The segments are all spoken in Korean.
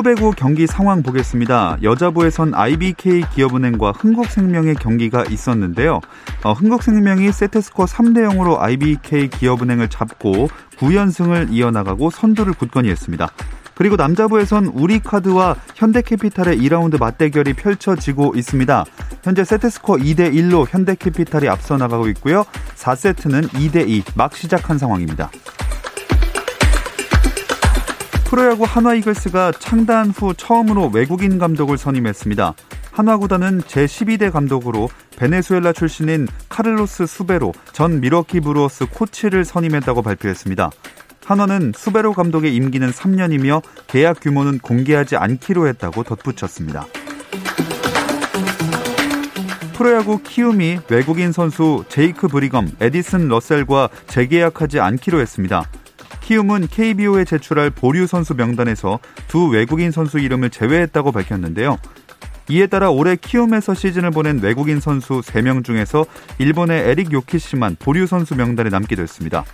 프로 배구 경기 상황 보겠습니다. 여자부에선 IBK 기업은행과 흥국생명의 경기가 있었는데요. 어, 흥국생명이 세트스코어 3대 0으로 IBK 기업은행을 잡고 9연승을 이어나가고 선두를 굳건히 했습니다. 그리고 남자부에선 우리카드와 현대캐피탈의 2라운드 맞대결이 펼쳐지고 있습니다. 현재 세트스코어 2대 1로 현대캐피탈이 앞서 나가고 있고요. 4세트는 2대 2 막 시작한 상황입니다. 프로야구 한화 이글스가 창단 후 처음으로 외국인 감독을 선임했습니다. 한화 구단은 제12대 감독으로 베네수엘라 출신인 카를로스 수베로 전 밀워키 브루어스 코치를 선임했다고 발표했습니다. 한화는 수베로 감독의 임기는 3년이며 계약 규모는 공개하지 않기로 했다고 덧붙였습니다. 프로야구 키움이 외국인 선수 제이크 브리검, 에디슨 러셀과 재계약하지 않기로 했습니다. 키움은 KBO에 제출할 보류 선수 명단에서 두 외국인 선수 이름을 제외했다고 밝혔는데요. 이에 따라 올해 키움에서 시즌을 보낸 외국인 선수 3명 중에서 일본의 에릭 요키시만 보류 선수 명단에 남게 됐습니다.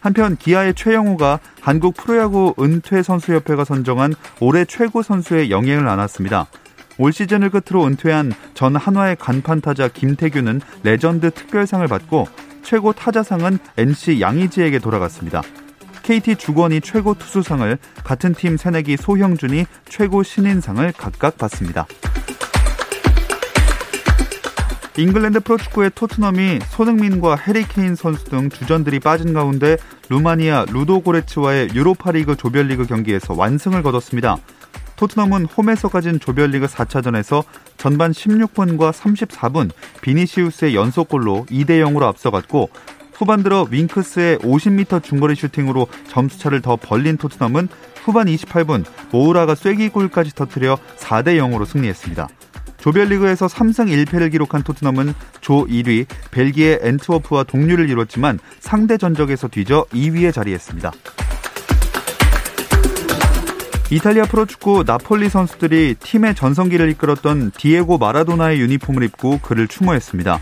한편 기아의 최형우가 한국 프로야구 은퇴 선수협회가 선정한 올해 최고 선수의 영예를 안았습니다. 올 시즌을 끝으로 은퇴한 전 한화의 간판 타자 김태균은 레전드 특별상을 받고 최고 타자상은 NC 양의지에게 돌아갔습니다. KT 주권이 최고 투수상을 같은 팀 새내기 소형준이 최고 신인상을 각각 받습니다. 잉글랜드 프로축구의 토트넘이 손흥민과 해리케인 선수 등 주전들이 빠진 가운데 루마니아 루도고레츠와의 유로파리그 조별리그 경기에서 완승을 거뒀습니다. 토트넘은 홈에서 가진 조별리그 4차전에서 전반 16분과 34분 비니시우스의 연속골로 2대 0으로 앞서갔고 후반 들어 윙크스의 50m 중거리 슈팅으로 점수차를 더 벌린 토트넘은 후반 28분 모우라가 쐐기골까지 터뜨려 4대 0으로 승리했습니다. 조별리그에서 3승 1패를 기록한 토트넘은 조 1위 벨기에 엔트워프와 동률을 이뤘지만 상대 전적에서 뒤져 2위에 자리했습니다. 이탈리아 프로축구 나폴리 선수들이 팀의 전성기를 이끌었던 디에고 마라도나의 유니폼을 입고 그를 추모했습니다.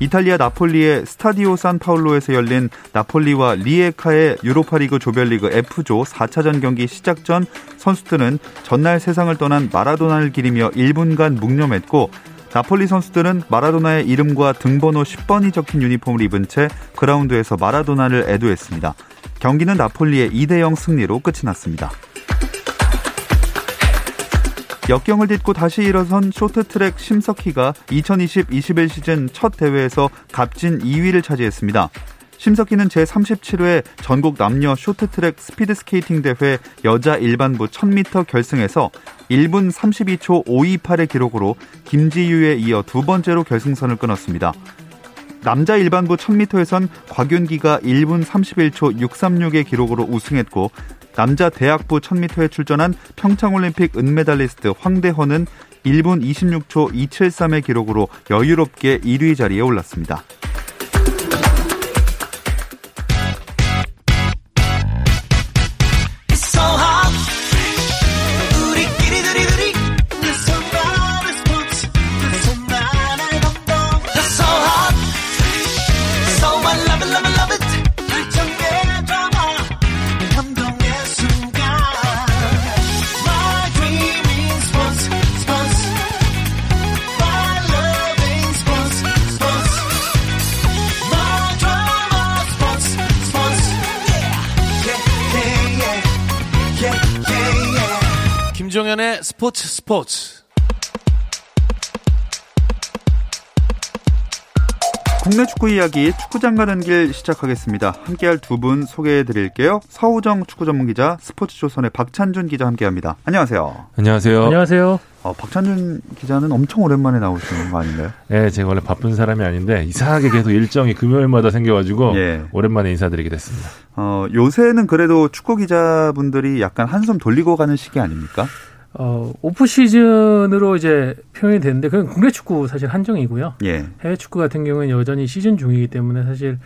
이탈리아 나폴리의 스타디오 산파울로에서 열린 나폴리와 리에카의 유로파리그 조별리그 F조 4차전 경기 시작 전 선수들은 전날 세상을 떠난 마라도나를 기리며 1분간 묵념했고 나폴리 선수들은 마라도나의 이름과 등번호 10번이 적힌 유니폼을 입은 채 그라운드에서 마라도나를 애도했습니다. 경기는 나폴리의 2대0 승리로 끝이 났습니다. 역경을 딛고 다시 일어선 쇼트트랙 심석희가 2020-21 시즌 첫 대회에서 값진 2위를 차지했습니다. 심석희는 제37회 전국 남녀 쇼트트랙 스피드스케이팅 대회 여자 일반부 1000m 결승에서 1분 32초 528의 기록으로 김지유에 이어 두 번째로 결승선을 끊었습니다. 남자 일반부 1000m에선 곽윤기가 1분 31초 636의 기록으로 우승했고 남자 대학부 1000m에 출전한 평창올림픽 은메달리스트 황대헌은 1분 26초 273의 기록으로 여유롭게 1위 자리에 올랐습니다. 스포츠 스포츠 국내 축구 이야기 축구장 가는 길 시작하겠습니다. 함께할 두 분 소개해 드릴게요. 서우정 축구 전문 기자, 스포츠조선의 박찬준 기자 함께합니다. 안녕하세요. 안녕하세요. 안녕하세요. 어, 박찬준 기자는 엄청 오랜만에 나오시는 거 아닌가요? 네, 제가 원래 바쁜 사람이 아닌데 이상하게 계속 일정이 금요일마다 생겨가지고 예. 오랜만에 인사드리게 됐습니다. 어, 요새는 그래도 축구 기자분들이 약간 한숨 돌리고 가는 시기 아닙니까? 어, 오프 시즌으로 이제 표현이 되는데 그건 국내 축구 사실 한정이고요. 예. 해외 축구 같은 경우는 여전히 시즌 중이기 때문에 사실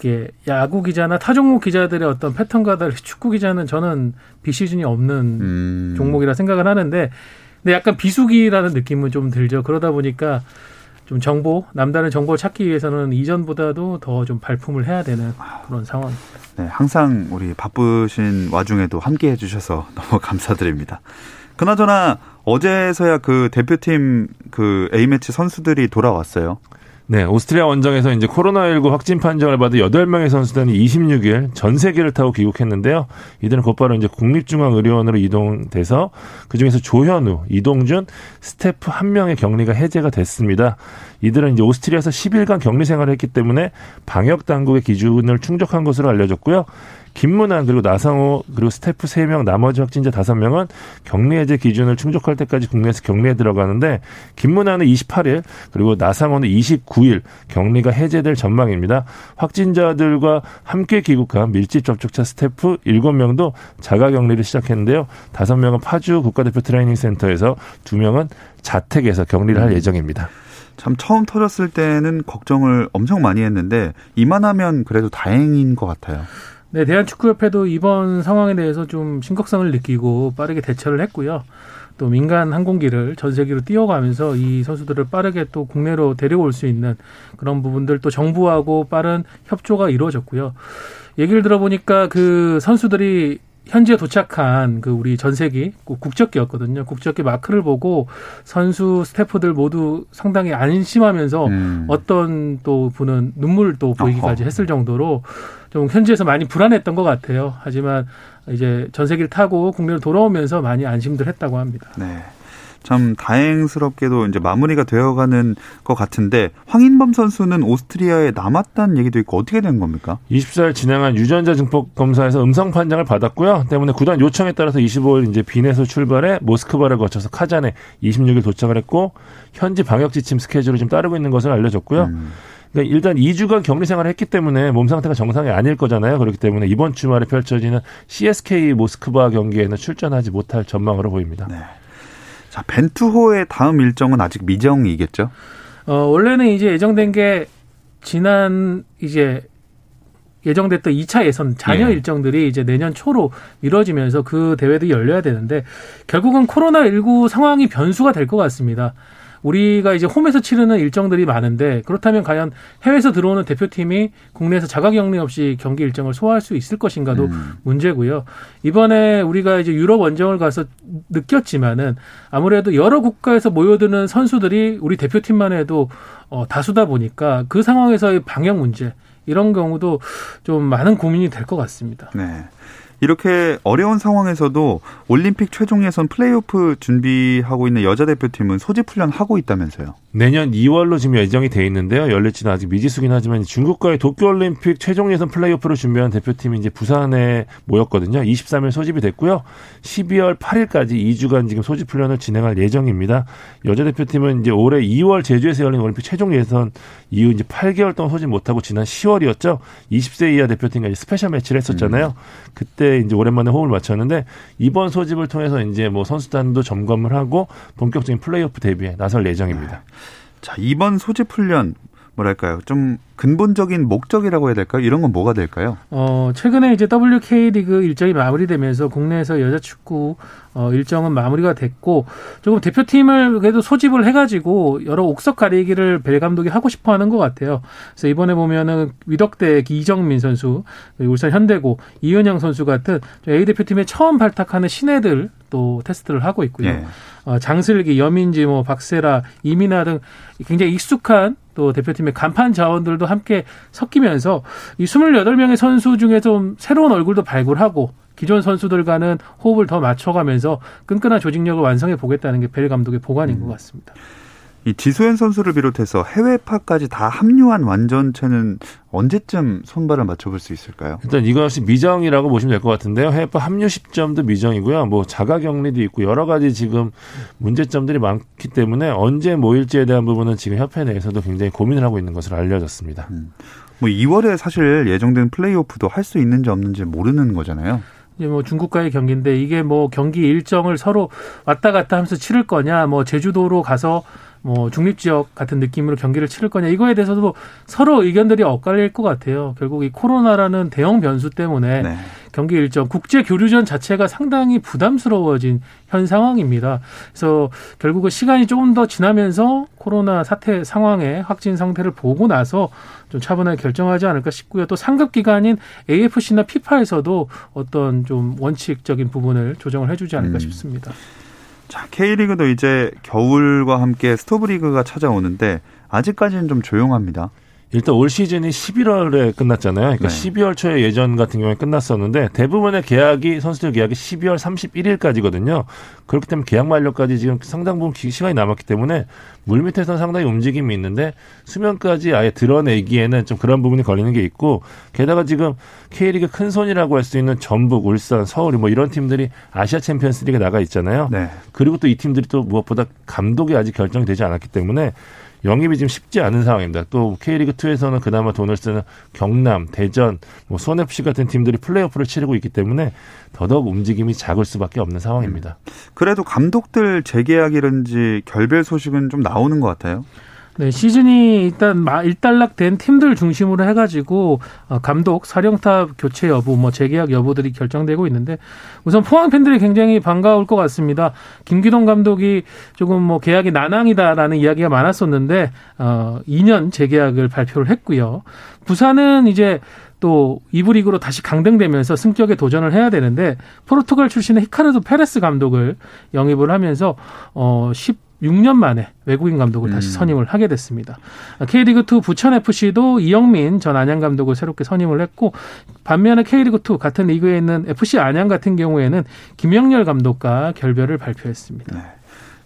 이렇게 야구 기자나 타 종목 기자들의 어떤 패턴과 달리 축구 기자는 저는 비시즌이 없는 음. 종목이라 생각을 하는데 근데 약간 비수기라는 느낌은 좀 들죠. 그러다 보니까 좀 정보, 남다른 정보를 찾기 위해서는 이전보다도 더 좀 발품을 해야 되는 그런 상황입니다. 네, 항상 우리 바쁘신 와중에도 함께 해주셔서 너무 감사드립니다. 그나저나 어제서야 그 대표팀 그 A매치 선수들이 돌아왔어요. 네, 오스트리아 원정에서 이제 코로나19 확진 판정을 받은 8명의 선수단이 26일 전 세계를 타고 귀국했는데요. 이들은 곧바로 이제 국립중앙의료원으로 이동돼서 그중에서 조현우, 이동준, 스태프 한 명의 격리가 해제가 됐습니다. 이들은 이제 오스트리아에서 10일간 격리 생활을 했기 때문에 방역 당국의 기준을 충족한 것으로 알려졌고요. 김문환 그리고 나상호 그리고 스태프 3명 나머지 확진자 5명은 격리 해제 기준을 충족할 때까지 국내에서 격리에 들어가는데 김문환은 28일 그리고 나상호는 29일 격리가 해제될 전망입니다. 확진자들과 함께 귀국한 밀집 접촉자 스태프 7명도 자가 격리를 시작했는데요. 5명은 파주 국가대표 트레이닝 센터에서 2명은 자택에서 격리를 할 음. 예정입니다. 참 처음 터졌을 때는 걱정을 엄청 많이 했는데 이만하면 그래도 다행인 것 같아요. 네, 대한축구협회도 이번 상황에 대해서 좀 심각성을 느끼고 빠르게 대처를 했고요. 또 민간 항공기를 전 세계로 띄워가면서 이 선수들을 빠르게 또 국내로 데려올 수 있는 그런 부분들 또 정부하고 빠른 협조가 이루어졌고요. 얘기를 들어보니까 그 선수들이 현지에 도착한 그 우리 전세기 국적기였거든요. 국적기 마크를 보고 선수 스태프들 모두 상당히 안심하면서 음. 어떤 또 분은 눈물 또 보이기까지 했을 정도로 좀 현지에서 많이 불안했던 것 같아요. 하지만 이제 전세기를 타고 국내로 돌아오면서 많이 안심들 했다고 합니다. 네. 참 다행스럽게도 이제 마무리가 되어가는 것 같은데 황인범 선수는 오스트리아에 남았다는 얘기도 있고 어떻게 된 겁니까? 24일 진행한 유전자 증폭 검사에서 음성 판정을 받았고요. 때문에 구단 요청에 따라서 25일 이제 빈에서 출발해 모스크바를 거쳐서 카잔에 26일 도착을 했고 현지 방역 지침 스케줄을 좀 따르고 있는 것을 알려줬고요. 음. 그러니까 일단 2주간 격리 생활을 했기 때문에 몸 상태가 정상이 아닐 거잖아요. 그렇기 때문에 이번 주말에 펼쳐지는 CSK 모스크바 경기에는 출전하지 못할 전망으로 보입니다. 네. 자, 벤투호의 다음 일정은 아직 미정이겠죠? 어, 원래는 이제 예정된 게 지난 이제 예정됐던 2차 예선 잔여 예. 일정들이 이제 내년 초로 이루어지면서 그 대회도 열려야 되는데 결국은 코로나19 상황이 변수가 될 것 같습니다. 우리가 이제 홈에서 치르는 일정들이 많은데 그렇다면 과연 해외에서 들어오는 대표팀이 국내에서 자가격리 없이 경기 일정을 소화할 수 있을 것인가도 음. 문제고요. 이번에 우리가 이제 유럽 원정을 가서 느꼈지만은 아무래도 여러 국가에서 모여드는 선수들이 우리 대표팀만 해도 어, 다수다 보니까 그 상황에서의 방역 문제 이런 경우도 좀 많은 고민이 될 것 같습니다. 네. 이렇게 어려운 상황에서도 올림픽 최종 예선 플레이오프 준비하고 있는 여자 대표팀은 소집 훈련 하고 있다면서요. 내년 2월로 지금 예정이 돼 있는데요. 열릴지는 아직 미지수긴 하지만 중국과의 도쿄올림픽 최종 예선 플레이오프를 준비한 대표팀이 이제 부산에 모였거든요. 23일 소집이 됐고요. 12월 8일까지 2주간 지금 소집 훈련을 진행할 예정입니다. 여자 대표팀은 이제 올해 2월 제주에서 열린 올림픽 최종 예선 이후 이제 8개월 동안 소집 못하고 지난 10월이었죠. 20세 이하 대표팀과 스페셜 매치를 했었잖아요. 음. 그때 이제 오랜만에 호흡을 맞췄는데 이번 소집을 통해서 이제 뭐 선수단도 점검을 하고 본격적인 플레이오프 데뷔에 나설 예정입니다. 자, 이번 소집 훈련 뭐랄까요? 좀 근본적인 목적이라고 해야 될까요? 이런 건 뭐가 될까요? 어, 최근에 이제 WK 리그 일정이 마무리되면서 국내에서 여자 축구 어, 일정은 마무리가 됐고 조금 대표팀을 그래도 소집을 해가지고 여러 옥석 가리기를 벨 감독이 하고 싶어 하는 것 같아요. 그래서 이번에 보면은 위덕대 이정민 선수, 울산 현대고 이은영 선수 같은 A 대표팀에 처음 발탁하는 신예들 또 테스트를 하고 있고요. 예. 어, 장슬기, 여민지, 뭐 박세라, 이민아 등 굉장히 익숙한 또 대표팀의 간판 자원들도 함께 섞이면서 이 28명의 선수 중에 좀 새로운 얼굴도 발굴하고 기존 선수들과는 호흡을 더 맞춰가면서 끈끈한 조직력을 완성해 보겠다는 게 벨 감독의 보관인 음. 것 같습니다. 이 지소연 선수를 비롯해서 해외파까지 다 합류한 완전체는 언제쯤 손발을 맞춰볼 수 있을까요? 일단 이것이 미정이라고 보시면 될 것 같은데요. 해외파 합류 시점도 미정이고요. 뭐 자가격리도 있고 여러 가지 지금 문제점들이 많기 때문에 언제 모일지에 대한 부분은 지금 협회 내에서도 굉장히 고민을 하고 있는 것으로 알려졌습니다. 음. 뭐 2월에 사실 예정된 플레이오프도 할 수 있는지 없는지 모르는 거잖아요. 이제 뭐 중국과의 경기인데 이게 뭐 경기 일정을 서로 왔다 갔다 하면서 치를 거냐, 뭐 제주도로 가서 뭐 중립 지역 같은 느낌으로 경기를 치를 거냐 이거에 대해서도 서로 의견들이 엇갈릴 것 같아요. 결국 이 코로나라는 대형 변수 때문에 네. 경기 일정 국제 교류전 자체가 상당히 부담스러워진 현 상황입니다. 그래서 결국은 시간이 조금 더 지나면서 코로나 사태 상황의 확진 상태를 보고 나서 좀 차분하게 결정하지 않을까 싶고요. 또 상급 기관인 AFC나 피파에서도 어떤 좀 원칙적인 부분을 조정을 해주지 않을까 음. 싶습니다. 자, K리그도 이제 겨울과 함께 스토브리그가 찾아오는데 아직까지는 좀 조용합니다. 일단 올 시즌이 11월에 끝났잖아요. 그러니까 네. 12월 초에 예전 같은 경우에 끝났었는데 대부분의 계약이 선수들 계약이 12월 31일까지거든요. 그렇기 때문에 계약 만료까지 지금 상당 부분 시간이 남았기 때문에 물 밑에서는 상당히 움직임이 있는데 수면까지 아예 드러내기에는 좀 그런 부분이 걸리는 게 있고 게다가 지금 K리그 큰 손이라고 할 수 있는 전북, 울산, 서울 뭐 이런 팀들이 아시아 챔피언스리그에 나가 있잖아요. 네. 그리고 또 이 팀들이 또 무엇보다 감독이 아직 결정이 되지 않았기 때문에 영입이 지금 쉽지 않은 상황입니다. 또 K리그 2에서는 그나마 돈을 쓰는 경남, 대전, 뭐 손FC 같은 팀들이 플레이오프를 치르고 있기 때문에 더더욱 움직임이 작을 수밖에 없는 상황입니다. 음. 그래도 감독들 재계약이든지 결별 소식은 좀 나오는 것 같아요. 네, 시즌이 일단 일단락된 팀들 중심으로 해가지고 어, 감독, 사령탑 교체 여부, 뭐 재계약 여부들이 결정되고 있는데 우선 포항 팬들이 굉장히 반가울 것 같습니다. 김기동 감독이 조금 뭐 계약이 난항이다라는 이야기가 많았었는데 어 2년 재계약을 발표를 했고요. 부산은 이제 또 2부 리그로 다시 강등되면서 승격에 도전을 해야 되는데 포르투갈 출신의 히카르도 페레스 감독을 영입을 하면서 어 10. 6년 만에 외국인 감독을 다시 음. 선임을 하게 됐습니다. K리그2 부천FC도 이영민 전 안양 감독을 새롭게 선임을 했고 반면에 K리그2 같은 리그에 있는 FC 안양 같은 경우에는 김형열 감독과 결별을 발표했습니다. 네.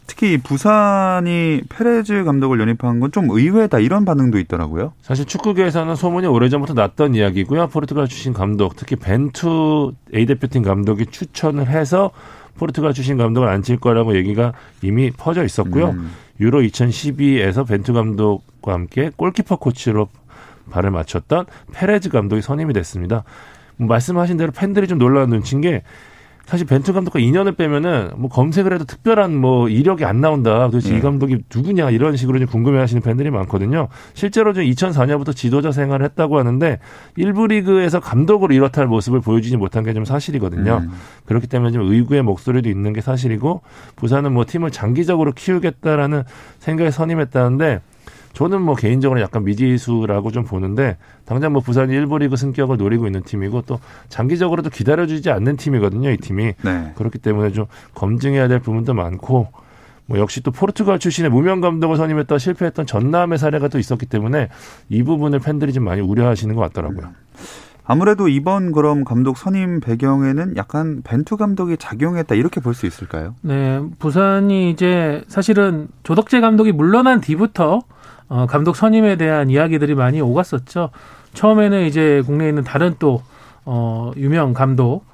특히 부산이 페레즈 감독을 영입한 건 좀 의외다 이런 반응도 있더라고요. 사실 축구계에서는 소문이 오래전부터 났던 이야기고요. 포르투갈 출신 감독, 특히 벤투 A 대표팀 감독이 추천을 해서 포르투갈 출신 감독을 앉힐 거라고 얘기가 이미 퍼져 있었고요. 음. 유로 2012에서 벤투 감독과 함께 골키퍼 코치로 발을 맞췄던 페레즈 감독이 선임이 됐습니다. 뭐 말씀하신 대로 팬들이 좀 놀라운 눈치인 게 사실 벤투 감독과 인연을 빼면은 뭐 검색을 해도 특별한 뭐 이력이 안 나온다. 도대체 네. 이 감독이 누구냐 이런 식으로 좀 궁금해하시는 팬들이 많거든요. 실제로 좀 2004년부터 지도자 생활을 했다고 하는데 일부 리그에서 감독으로 이렇다 할 모습을 보여주지 못한 게 좀 사실이거든요. 음. 그렇기 때문에 좀 의구의 목소리도 있는 게 사실이고 부산은 뭐 팀을 장기적으로 키우겠다라는 생각에 선임했다는데 저는 뭐 개인적으로 약간 미지수라고 좀 보는데 당장 뭐 부산이 일부 리그 승격을 노리고 있는 팀이고 또 장기적으로도 기다려주지 않는 팀이거든요, 이 팀이. 네. 그렇기 때문에 좀 검증해야 될 부분도 많고 뭐 역시 또 포르투갈 출신의 무명 감독을 선임했다 실패했던 전남의 사례가 또 있었기 때문에 이 부분을 팬들이 좀 많이 우려하시는 것 같더라고요. 아무래도 이번 그럼 감독 선임 배경에는 약간 벤투 감독이 작용했다 이렇게 볼 수 있을까요? 네, 부산이 이제 사실은 조덕재 감독이 물러난 뒤부터 어, 감독 선임에 대한 이야기들이 많이 오갔었죠. 처음에는 이제 국내에 있는 다른 또 어, 유명 감독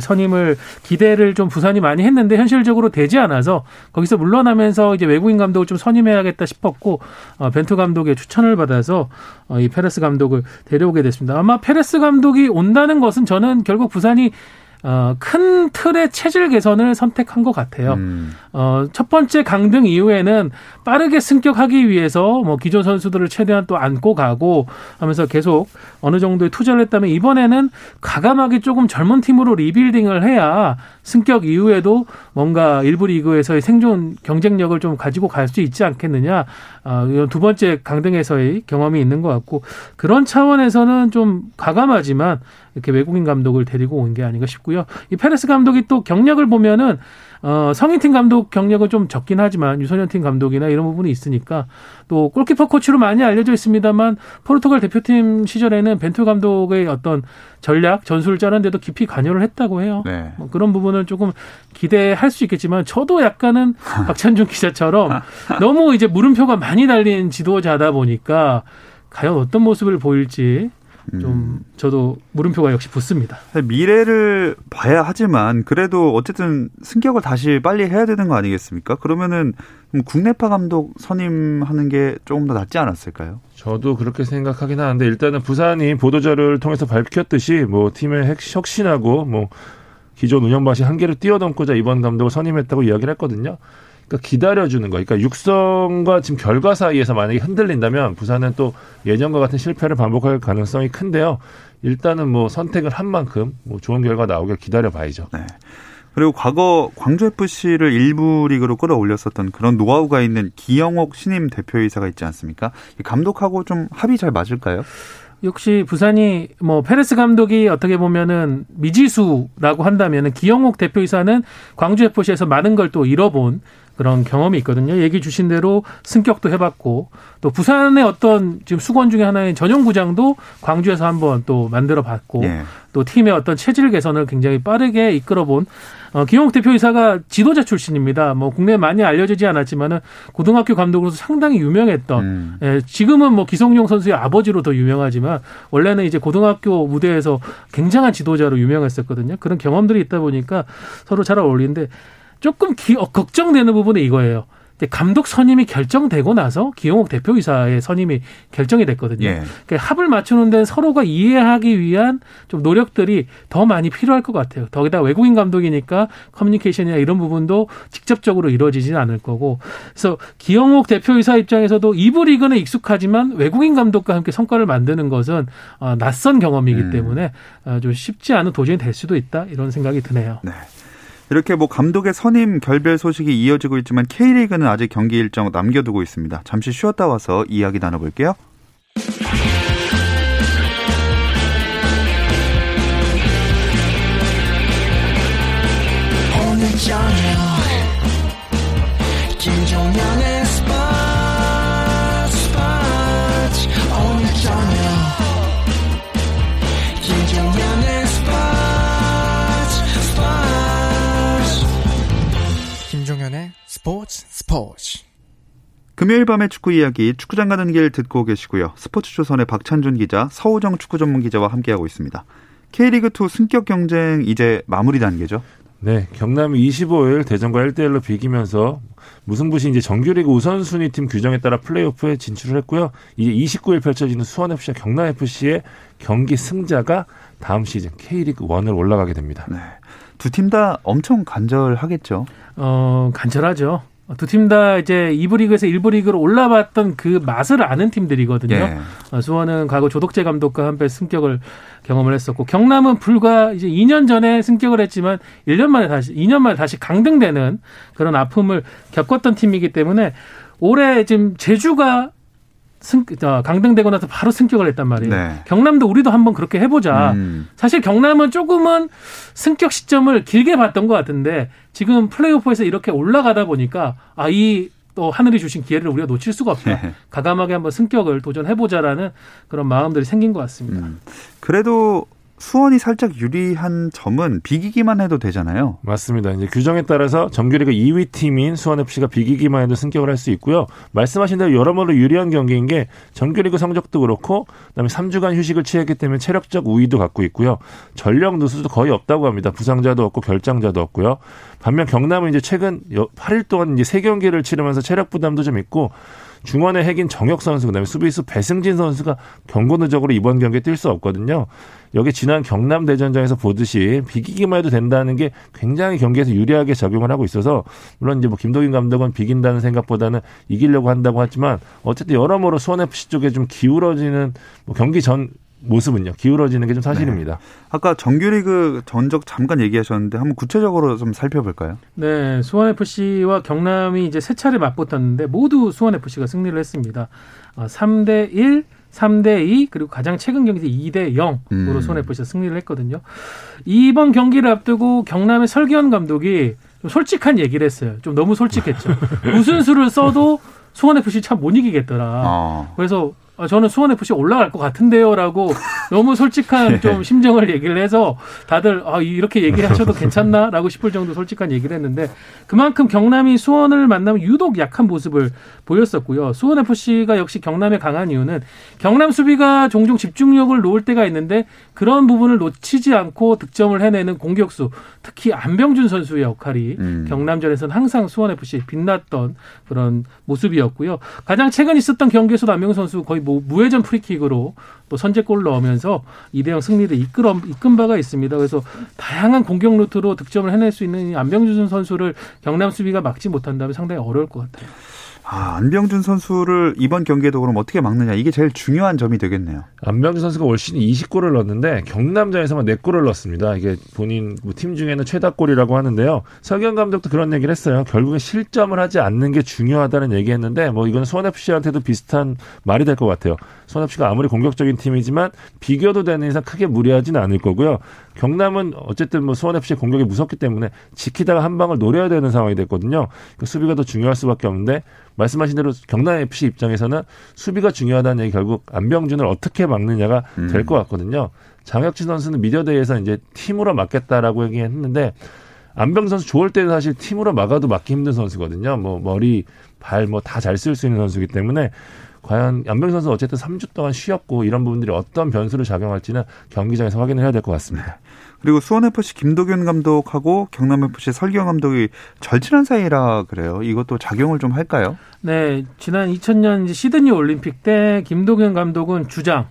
선임을 기대를 좀 부산이 많이 했는데 현실적으로 되지 않아서 거기서 물러나면서 이제 외국인 감독을 좀 선임해야겠다 싶었고 어, 벤투 감독의 추천을 받아서 어, 이 페레스 감독을 데려오게 됐습니다. 아마 페레스 감독이 온다는 것은 저는 결국 부산이 어, 큰 틀의 체질 개선을 선택한 것 같아요. 음. 어, 첫 번째 강등 이후에는 빠르게 승격하기 위해서 뭐 기존 선수들을 최대한 또 안고 가고 하면서 계속 어느 정도의 투자를 했다면 이번에는 과감하게 조금 젊은 팀으로 리빌딩을 해야 승격 이후에도 뭔가 일부 리그에서의 생존 경쟁력을 좀 가지고 갈 수 있지 않겠느냐. 어, 이런 두 번째 강등에서의 경험이 있는 것 같고 그런 차원에서는 좀 과감하지만 이렇게 외국인 감독을 데리고 온 게 아닌가 싶고요. 이 페레스 감독이 또 경력을 보면은 어, 성인팀 감독 경력은 좀 적긴 하지만 유소년팀 감독이나 이런 부분이 있으니까 또 골키퍼 코치로 많이 알려져 있습니다만 포르투갈 대표팀 시절에는 벤투 감독의 어떤 전략 전술을 짜는데도 깊이 관여를 했다고 해요. 네. 뭐 그런 부분은 조금 기대할 수 있겠지만 저도 약간은 박찬준 기자처럼 너무 이제 물음표가 많이 달린 지도자다 보니까 과연 어떤 모습을 보일지 좀 음. 저도 물음표가 역시 붙습니다. 미래를 봐야 하지만 그래도 어쨌든 승격을 다시 빨리 해야 되는 거 아니겠습니까? 그러면은 국내파 감독 선임하는 게 조금 더 낫지 않았을까요? 저도 그렇게 생각하긴 하는데 일단은 부산이 보도자료를 통해서 밝혔듯이 뭐 팀의 혁신하고 뭐 기존 운영 방식 한계를 뛰어넘고자 이번 감독을 선임했다고 이야기를 했거든요. 그러니까 기다려주는 거. 그러니까 육성과 지금 결과 사이에서 만약에 흔들린다면 부산은 또 예전과 같은 실패를 반복할 가능성이 큰데요. 일단은 뭐 선택을 한 만큼 뭐 좋은 결과 나오길 기다려봐야죠. 네. 그리고 과거 광주 FC를 일부 리그로 끌어올렸었던 그런 노하우가 있는 기영옥 신임 대표이사가 있지 않습니까? 감독하고 좀 합이 잘 맞을까요? 역시 부산이 뭐 페레스 감독이 어떻게 보면은 미지수라고 한다면은 기영옥 대표이사는 광주 FC에서 많은 걸 또 이뤄본 그런 경험이 있거든요. 얘기 주신 대로 승격도 해봤고 또 부산의 어떤 지금 수건 중에 하나인 전용 구장도 광주에서 한번 또 만들어봤고 예. 또 팀의 어떤 체질 개선을 굉장히 빠르게 이끌어본 어, 김용욱 대표이사가 지도자 출신입니다. 뭐 국내에 많이 알려지지 않았지만은 고등학교 감독으로서 상당히 유명했던 음. 예, 지금은 뭐 기성용 선수의 아버지로 더 유명하지만 원래는 이제 고등학교 무대에서 굉장한 지도자로 유명했었거든요. 그런 경험들이 있다 보니까 서로 잘 어울리는데 조금 기, 어, 걱정되는 부분은 이거예요. 감독 선임이 결정되고 나서 기용욱 대표이사의 선임이 결정이 됐거든요. 예. 그러니까 합을 맞추는 데는 서로가 이해하기 위한 좀 노력들이 더 많이 필요할 것 같아요. 더기다 외국인 감독이니까 커뮤니케이션이나 이런 부분도 직접적으로 이루어지지는 않을 거고. 그래서 기영욱 대표이사 입장에서도 이부 리그는 익숙하지만 외국인 감독과 함께 성과를 만드는 것은 어, 낯선 경험이기 음. 때문에 어, 좀 쉽지 않은 도전이 될 수도 있다 이런 생각이 드네요. 네. 이렇게 뭐 감독의 선임 결별 소식이 이어지고 있지만 K리그는 아직 경기 일정 남겨두고 있습니다. 잠시 쉬었다 와서 이야기 나눠볼게요. 스포츠 금요일 밤의 축구 이야기 축구장 가는 길 듣고 계시고요. 스포츠 조선의 박찬준 기자, 서우정 축구 전문 기자와 함께하고 있습니다. K리그2 승격 경쟁 이제 마무리 단계죠? 네, 경남이 25일 대전과 1대1로 비기면서 무승부시 이제 정규리그 우선순위 팀 규정에 따라 플레이오프에 진출을 했고요. 이제 29일 펼쳐지는 수원FC와 경남FC의 경기 승자가 다음 시즌 K리그 1을 올라가게 됩니다. 네. 두 팀 다 엄청 간절하겠죠. 어, 간절하죠. 두 팀 다 이제 2부 리그에서 1부 리그로 올라봤던 그 맛을 아는 팀들이거든요. 예. 어, 수원은 과거 조덕재 감독과 함께 승격을 경험을 했었고 경남은 불과 이제 2년 전에 승격을 했지만 1년 만에 다시 2년 만에 다시 강등되는 그런 아픔을 겪었던 팀이기 때문에 올해 지금 제주가 승, 어, 강등되고 나서 바로 승격을 했단 말이에요. 네. 경남도 우리도 한번 그렇게 해보자. 음. 사실 경남은 조금은 승격 시점을 길게 봤던 것 같은데 지금 플레이오프에서 이렇게 올라가다 보니까 아, 이 또 하늘이 주신 기회를 우리가 놓칠 수가 없다. 네. 가감하게 한번 승격을 도전해보자라는 그런 마음들이 생긴 것 같습니다. 음. 그래도 수원이 살짝 유리한 점은 비기기만 해도 되잖아요. 맞습니다. 이제 규정에 따라서 정규리그 2위 팀인 수원 FC가 비기기만 해도 승격을 할 수 있고요. 말씀하신 대로 여러모로 유리한 경기인 게 정규리그 성적도 그렇고 그다음에 3주간 휴식을 취했기 때문에 체력적 우위도 갖고 있고요. 전력 누수도 거의 없다고 합니다. 부상자도 없고 결장자도 없고요. 반면 경남은 이제 최근 8일 동안 이제 3경기를 치르면서 체력 부담도 좀 있고 중원의 핵인 정혁 선수 그다음에 수비수 배승진 선수가 경고 누적으로 이번 경기에 뛸 수 없거든요. 여기 지난 경남 대전장에서 보듯이 비기기만 해도 된다는 게 굉장히 경기에서 유리하게 작용을 하고 있어서 물론 이제 뭐 김도균 감독은 비긴다는 생각보다는 이기려고 한다고 하지만 어쨌든 여러모로 수원 FC 쪽에 좀 기울어지는 뭐 경기 전 모습은요 기울어지는 게 좀 사실입니다. 네. 아까 정규리그 전적 잠깐 얘기하셨는데 한번 구체적으로 좀 살펴볼까요? 네, 수원 FC와 경남이 이제 세 차례 맞붙었는데 모두 수원 FC가 승리를 했습니다. 3대 어, 1, 3대 2 그리고 가장 최근 경기에서 2대 0으로 음. 수원 FC가 승리를 했거든요. 이번 경기를 앞두고 경남의 설기현 감독이 좀 솔직한 얘기를 했어요. 좀 너무 솔직했죠. 무슨 수를 써도 수원 FC 참 못 이기겠더라. 어. 그래서 아, 저는 수원 FC 올라갈 것 같은데요라고 너무 솔직한 예. 좀 심정을 얘기를 해서 다들 아 이렇게 얘기하셔도 괜찮나라고 싶을 정도 솔직한 얘기를 했는데 그만큼 경남이 수원을 만나면 유독 약한 모습을 보였었고요. 수원 FC가 역시 경남에 강한 이유는 경남 수비가 종종 집중력을 놓을 때가 있는데 그런 부분을 놓치지 않고 득점을 해내는 공격수 특히 안병준 선수의 역할이 음. 경남전에서는 항상 수원 FC 빛났던 그런 모습이었고요. 가장 최근 있었던 경기에서도 안병준 선수 거의 뭐 무회전 프리킥으로 또 선제골 넣으면서 2대0 승리를 이끌어 이끈 바가 있습니다. 그래서 다양한 공격 루트로 득점을 해낼 수 있는 안병준 선수를 경남 수비가 막지 못한다면 상당히 어려울 것 같아요. 아, 안병준 선수를 이번 경기에도 그럼 어떻게 막느냐 이게 제일 중요한 점이 되겠네요. 안병준 선수가 올 시즌 20골을 넣었는데 경남전에서만 4골을 넣었습니다. 이게 본인 뭐팀 중에는 최다골이라고 하는데요. 석영 감독도 그런 얘기를 했어요. 결국에 실점을 하지 않는 게 중요하다는 얘기했는데 뭐 이건 수원 FC한테도 비슷한 말이 될 것 같아요. 수원 FC가 아무리 공격적인 팀이지만 비교도 되는 이상 크게 무리하지는 않을 거고요. 경남은 어쨌든 뭐 수원 FC 공격이 무섭기 때문에 지키다가 한 방을 노려야 되는 상황이 됐거든요. 그 수비가 더 중요할 수밖에 없는데 말씀하신 대로 경남 FC 입장에서는 수비가 중요하다는 얘기 결국 안병준을 어떻게 막느냐가 음. 될것 같거든요. 장혁진 선수는 미디어대회에서 이제 팀으로 막겠다라고 얘기했는데 안병 선수 좋을 때는 사실 팀으로 막아도 막기 힘든 선수거든요. 뭐 머리, 발 뭐 다 잘 쓸 수 있는 선수이기 때문에 과연 안병 선수 어쨌든 3주 동안 쉬었고 이런 부분들이 어떤 변수를 작용할지는 경기장에서 확인을 해야 될 것 같습니다. 그리고 수원FC 김도균 감독하고 경남FC 설경 감독이 절친한 사이라 그래요. 이것도 작용을 좀 할까요? 네, 지난 2000년 시드니 올림픽 때 김도균 감독은 주장,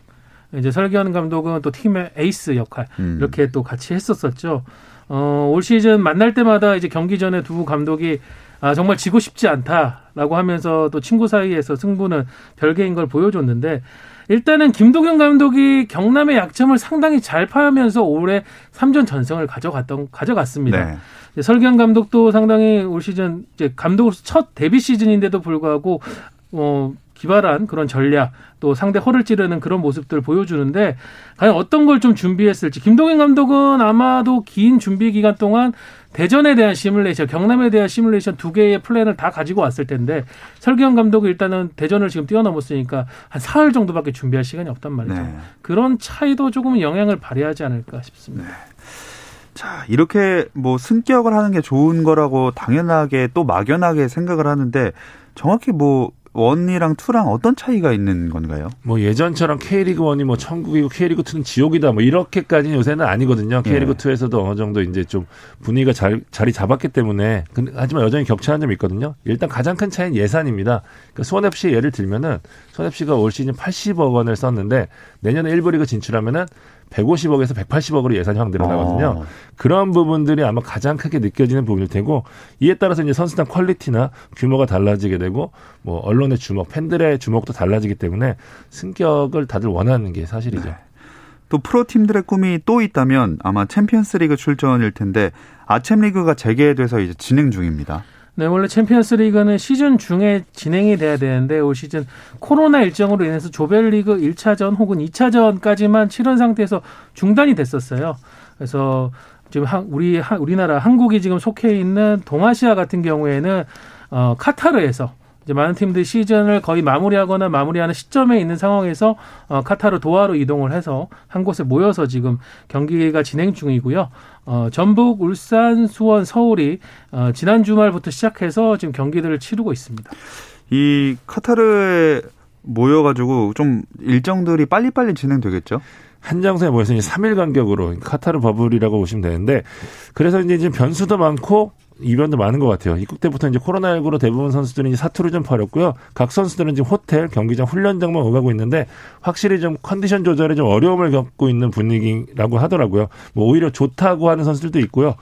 이제 설경 감독은 또 팀의 에이스 역할 음. 이렇게 또 같이 했었었죠. 어, 올 시즌 만날 때마다 이제 경기 전에 두 감독이 아, 정말 지고 싶지 않다라고 하면서 또 친구 사이에서 승부는 별개인 걸 보여줬는데 일단은 김도경 감독이 경남의 약점을 상당히 잘 파면서 올해 3전 전승을 가져갔던 가져갔습니다. 네. 설경 감독도 상당히 올 시즌 이제 감독으로서 첫 데뷔 시즌인데도 불구하고 어 기발한 그런 전략 또 상대 허를 찌르는 그런 모습들 보여주는데 과연 어떤 걸 좀 준비했을지 김동현 감독은 아마도 긴 준비 기간 동안 대전에 대한 시뮬레이션, 경남에 대한 시뮬레이션 두 개의 플랜을 다 가지고 왔을 텐데 설기현 감독은 일단은 대전을 지금 뛰어넘었으니까 한 사흘 정도밖에 준비할 시간이 없단 말이죠. 네. 그런 차이도 조금 영향을 발휘하지 않을까 싶습니다. 네. 자, 이렇게 뭐 승격을 하는 게 좋은 거라고 당연하게 또 막연하게 생각을 하는데 정확히 뭐 원이랑 투랑 어떤 차이가 있는 건가요? 뭐 예전처럼 K리그 원이 뭐 천국이고 K리그 투는 지옥이다 뭐 이렇게까지는 요새는 아니거든요. K리그 예. 투에서도 어느 정도 이제 좀 분위기가 잘, 자리 잡았기 때문에 근데 하지만 여전히 격차한 점이 있거든요. 일단 가장 큰 차이는 예산입니다. 그러니까 수원 FC 예를 들면은 수원 FC가 올 시즌 80억 원을 썼는데 내년에 1부 리그 진출하면은 150억에서 180억으로 예산이 확 늘어나거든요. 어. 그런 부분들이 아마 가장 크게 느껴지는 부분일 테고 이에 따라서 이제 선수단 퀄리티나 규모가 달라지게 되고 뭐 언론의 주목, 팬들의 주목도 달라지기 때문에 승격을 다들 원하는 게 사실이죠. 네. 또 프로팀들의 꿈이 또 있다면 아마 챔피언스리그 출전일 텐데 아챔리그가 재개돼서 이제 진행 중입니다. 네, 원래 챔피언스 리그는 시즌 중에 진행이 돼야 되는데 올 시즌 코로나 일정으로 인해서 조별리그 1차전 혹은 2차전까지만 치른 상태에서 중단이 됐었어요. 그래서 지금 우리 우리나라 한국이 지금 속해 있는 동아시아 같은 경우에는 어 카타르에서 이제 많은 팀들이 시즌을 거의 마무리하거나 마무리하는 시점에 있는 상황에서 어, 카타르 도하로 이동을 해서 한 곳에 모여서 지금 경기가 진행 중이고요. 어, 전북, 울산, 수원, 서울이 어, 지난 주말부터 시작해서 지금 경기들을 치르고 있습니다. 이 카타르에 모여가지고 좀 일정들이 빨리빨리 진행되겠죠? 한 장소에 모여서 이제 3일 간격으로 카타르 버블이라고 보시면 되는데 그래서 이제 변수도 많고 이변도 많은 것 같아요. 입국 때부터 이제 코로나19로 대부분 선수들이 사투를 좀 벌였고요. 각 선수들은 지금 호텔, 경기장, 훈련장만 오가고 있는데 확실히 좀 컨디션 조절에 좀 어려움을 겪고 있는 분위기라고 하더라고요. 뭐 오히려 좋다고 하는 선수들도 있고요.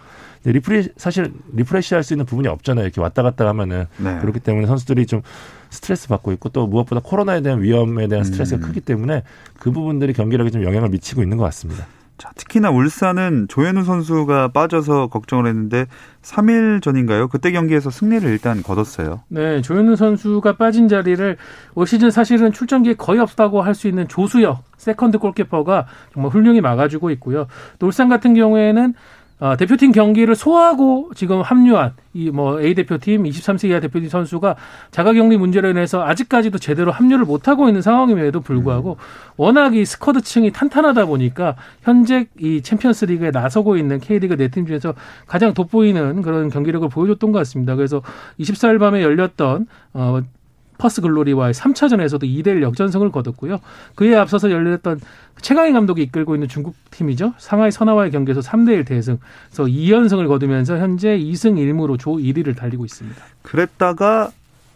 리프레 사실 refresh 할 수 있는 부분이 없잖아요. 이렇게 왔다 갔다 하면은 네. 그렇기 때문에 선수들이 좀 스트레스 받고 있고 또 무엇보다 코로나에 대한 위험에 대한 스트레스가 음. 크기 때문에 그 부분들이 경기력에 좀 영향을 미치고 있는 것 같습니다. 자, 특히나 울산은 조현우 선수가 빠져서 걱정을 했는데 3일 전인가요? 그때 경기에서 승리를 일단 거뒀어요. 네, 조현우 선수가 빠진 자리를 올 시즌 사실은 출전 기회 거의 없다고 할 수 있는 조수혁 세컨드 골키퍼가 정말 훌륭히 막아주고 있고요. 또 울산 같은 경우에는 어, 대표팀 경기를 소화하고 지금 합류한 이 뭐 A 대표팀 23세 이하 대표팀 선수가 자가격리 문제로 인해서 아직까지도 제대로 합류를 못 하고 있는 상황임에도 불구하고 워낙 이 스쿼드층이 탄탄하다 보니까 현재 이 챔피언스리그에 나서고 있는 K리그 네 팀 중에서 가장 돋보이는 그런 경기력을 보여줬던 것 같습니다. 그래서 24일 밤에 열렸던 어 퍼스 글로리와의 3차전에서도 2대1 역전승을 거뒀고요. 그에 앞서서 열렸던 최강희 감독이 이끌고 있는 중국 팀이죠. 상하이 선화와의 경기에서 3대1 대승. 그래서 2연승을 거두면서 현재 2승 1무로 조 1위를 달리고 있습니다. 그랬다가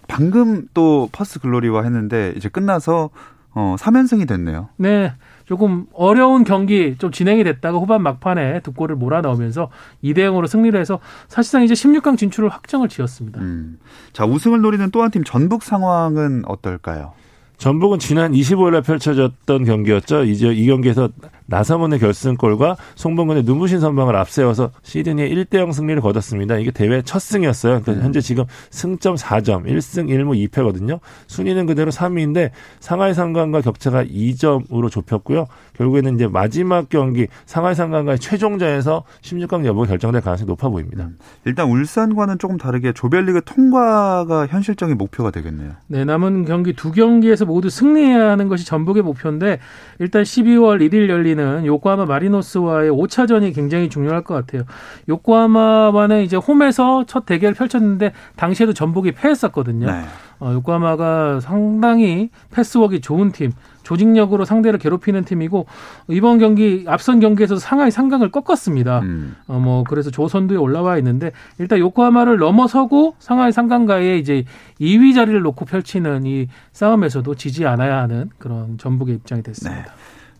방금 또 퍼스 글로리와 했는데 이제 끝나서 어 3연승이 됐네요. 네. 조금 어려운 경기 좀 진행이 됐다가 후반 막판에 두 골을 몰아넣으면서 2대 0으로 승리를 해서 사실상 이제 16강 진출을 확정을 지었습니다. 음. 자, 우승을 노리는 또 한 팀 전북 상황은 어떨까요? 전북은 지난 25일에 펼쳐졌던 경기였죠. 이제 이 경기에서 나성은의 결승골과 송범근의 눈부신 선방을 앞세워서 시드니에 1대0 승리를 거뒀습니다. 이게 대회 첫 승이었어요. 그러니까 현재 지금 승점 4점, 1승 1무 2패거든요. 순위는 그대로 3위인데 상하이 상강과 격차가 2점으로 좁혔고요. 결국에는 이제 마지막 경기 상하이 상강과의 최종자에서 16강 여부가 결정될 가능성이 높아 보입니다. 음. 일단 울산과는 조금 다르게 조별리그 통과가 현실적인 목표가 되겠네요. 네, 남은 경기 두 경기에서 모두 승리해야 하는 것이 전북의 목표인데 일단 12월 1일 열리는 요코하마 마리노스와의 5차전이 굉장히 중요할 것 같아요. 요코하마와는 이제 홈에서 첫 대결을 펼쳤는데 당시에도 전북이 패했었거든요. 네. 어, 요코하마가 상당히 패스웍이 좋은 팀, 조직력으로 상대를 괴롭히는 팀이고 이번 경기 앞선 경기에서 상하이 상강을 꺾었습니다. 음. 어, 뭐 그래서 조선도에 올라와 있는데 일단 요코하마를 넘어서고 상하이 상강가에 이제 2위 자리를 놓고 펼치는 이 싸움에서도 지지 않아야 하는 그런 전북의 입장이 됐습니다. 네.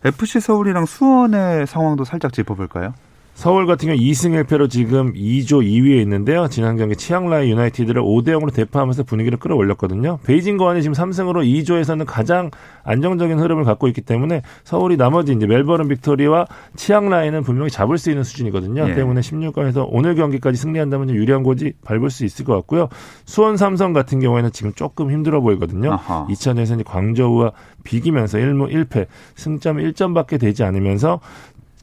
FC 서울이랑 수원의 상황도 살짝 짚어볼까요? 서울 같은 경우 2승 1패로 지금 2조 2위에 있는데요. 지난 경기 치앙라이 유나이티드를 5대 0으로 대파하면서 분위기를 끌어올렸거든요. 베이징 거안이 지금 3승으로 2조에서는 가장 안정적인 흐름을 갖고 있기 때문에 서울이 나머지 이제 멜버른 빅토리와 치앙라이는 분명히 잡을 수 있는 수준이거든요. 예. 때문에 16강에서 오늘 경기까지 승리한다면 유리한 고지 밟을 수 있을 것 같고요. 수원 삼성 같은 경우에는 지금 조금 힘들어 보이거든요. 아하. 2차 예선이 광저우와 비기면서 1무 1패 승점 1점밖에 되지 않으면서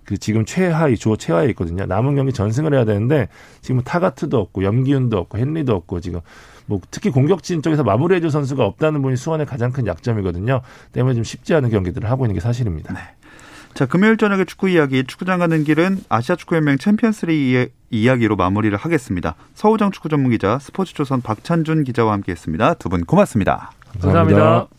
그 지금 최하위 조 최하위에 있거든요. 남은 경기 전승을 해야 되는데 지금 타가트도 없고 염기훈도 없고 헨리도 없고 지금 뭐 특히 공격진 쪽에서 마무리해줄 선수가 없다는 분이 수원의 가장 큰 약점이거든요. 때문에 좀 쉽지 않은 경기들을 하고 있는 게 사실입니다. 네. 자 금요일 저녁에 축구 이야기 축구장 가는 길은 아시아 축구연맹 챔피언스리그 이야기로 마무리를 하겠습니다. 서우정 축구 전문 기자 스포츠조선 박찬준 기자와 함께했습니다. 두 분 고맙습니다. 감사합니다. 감사합니다.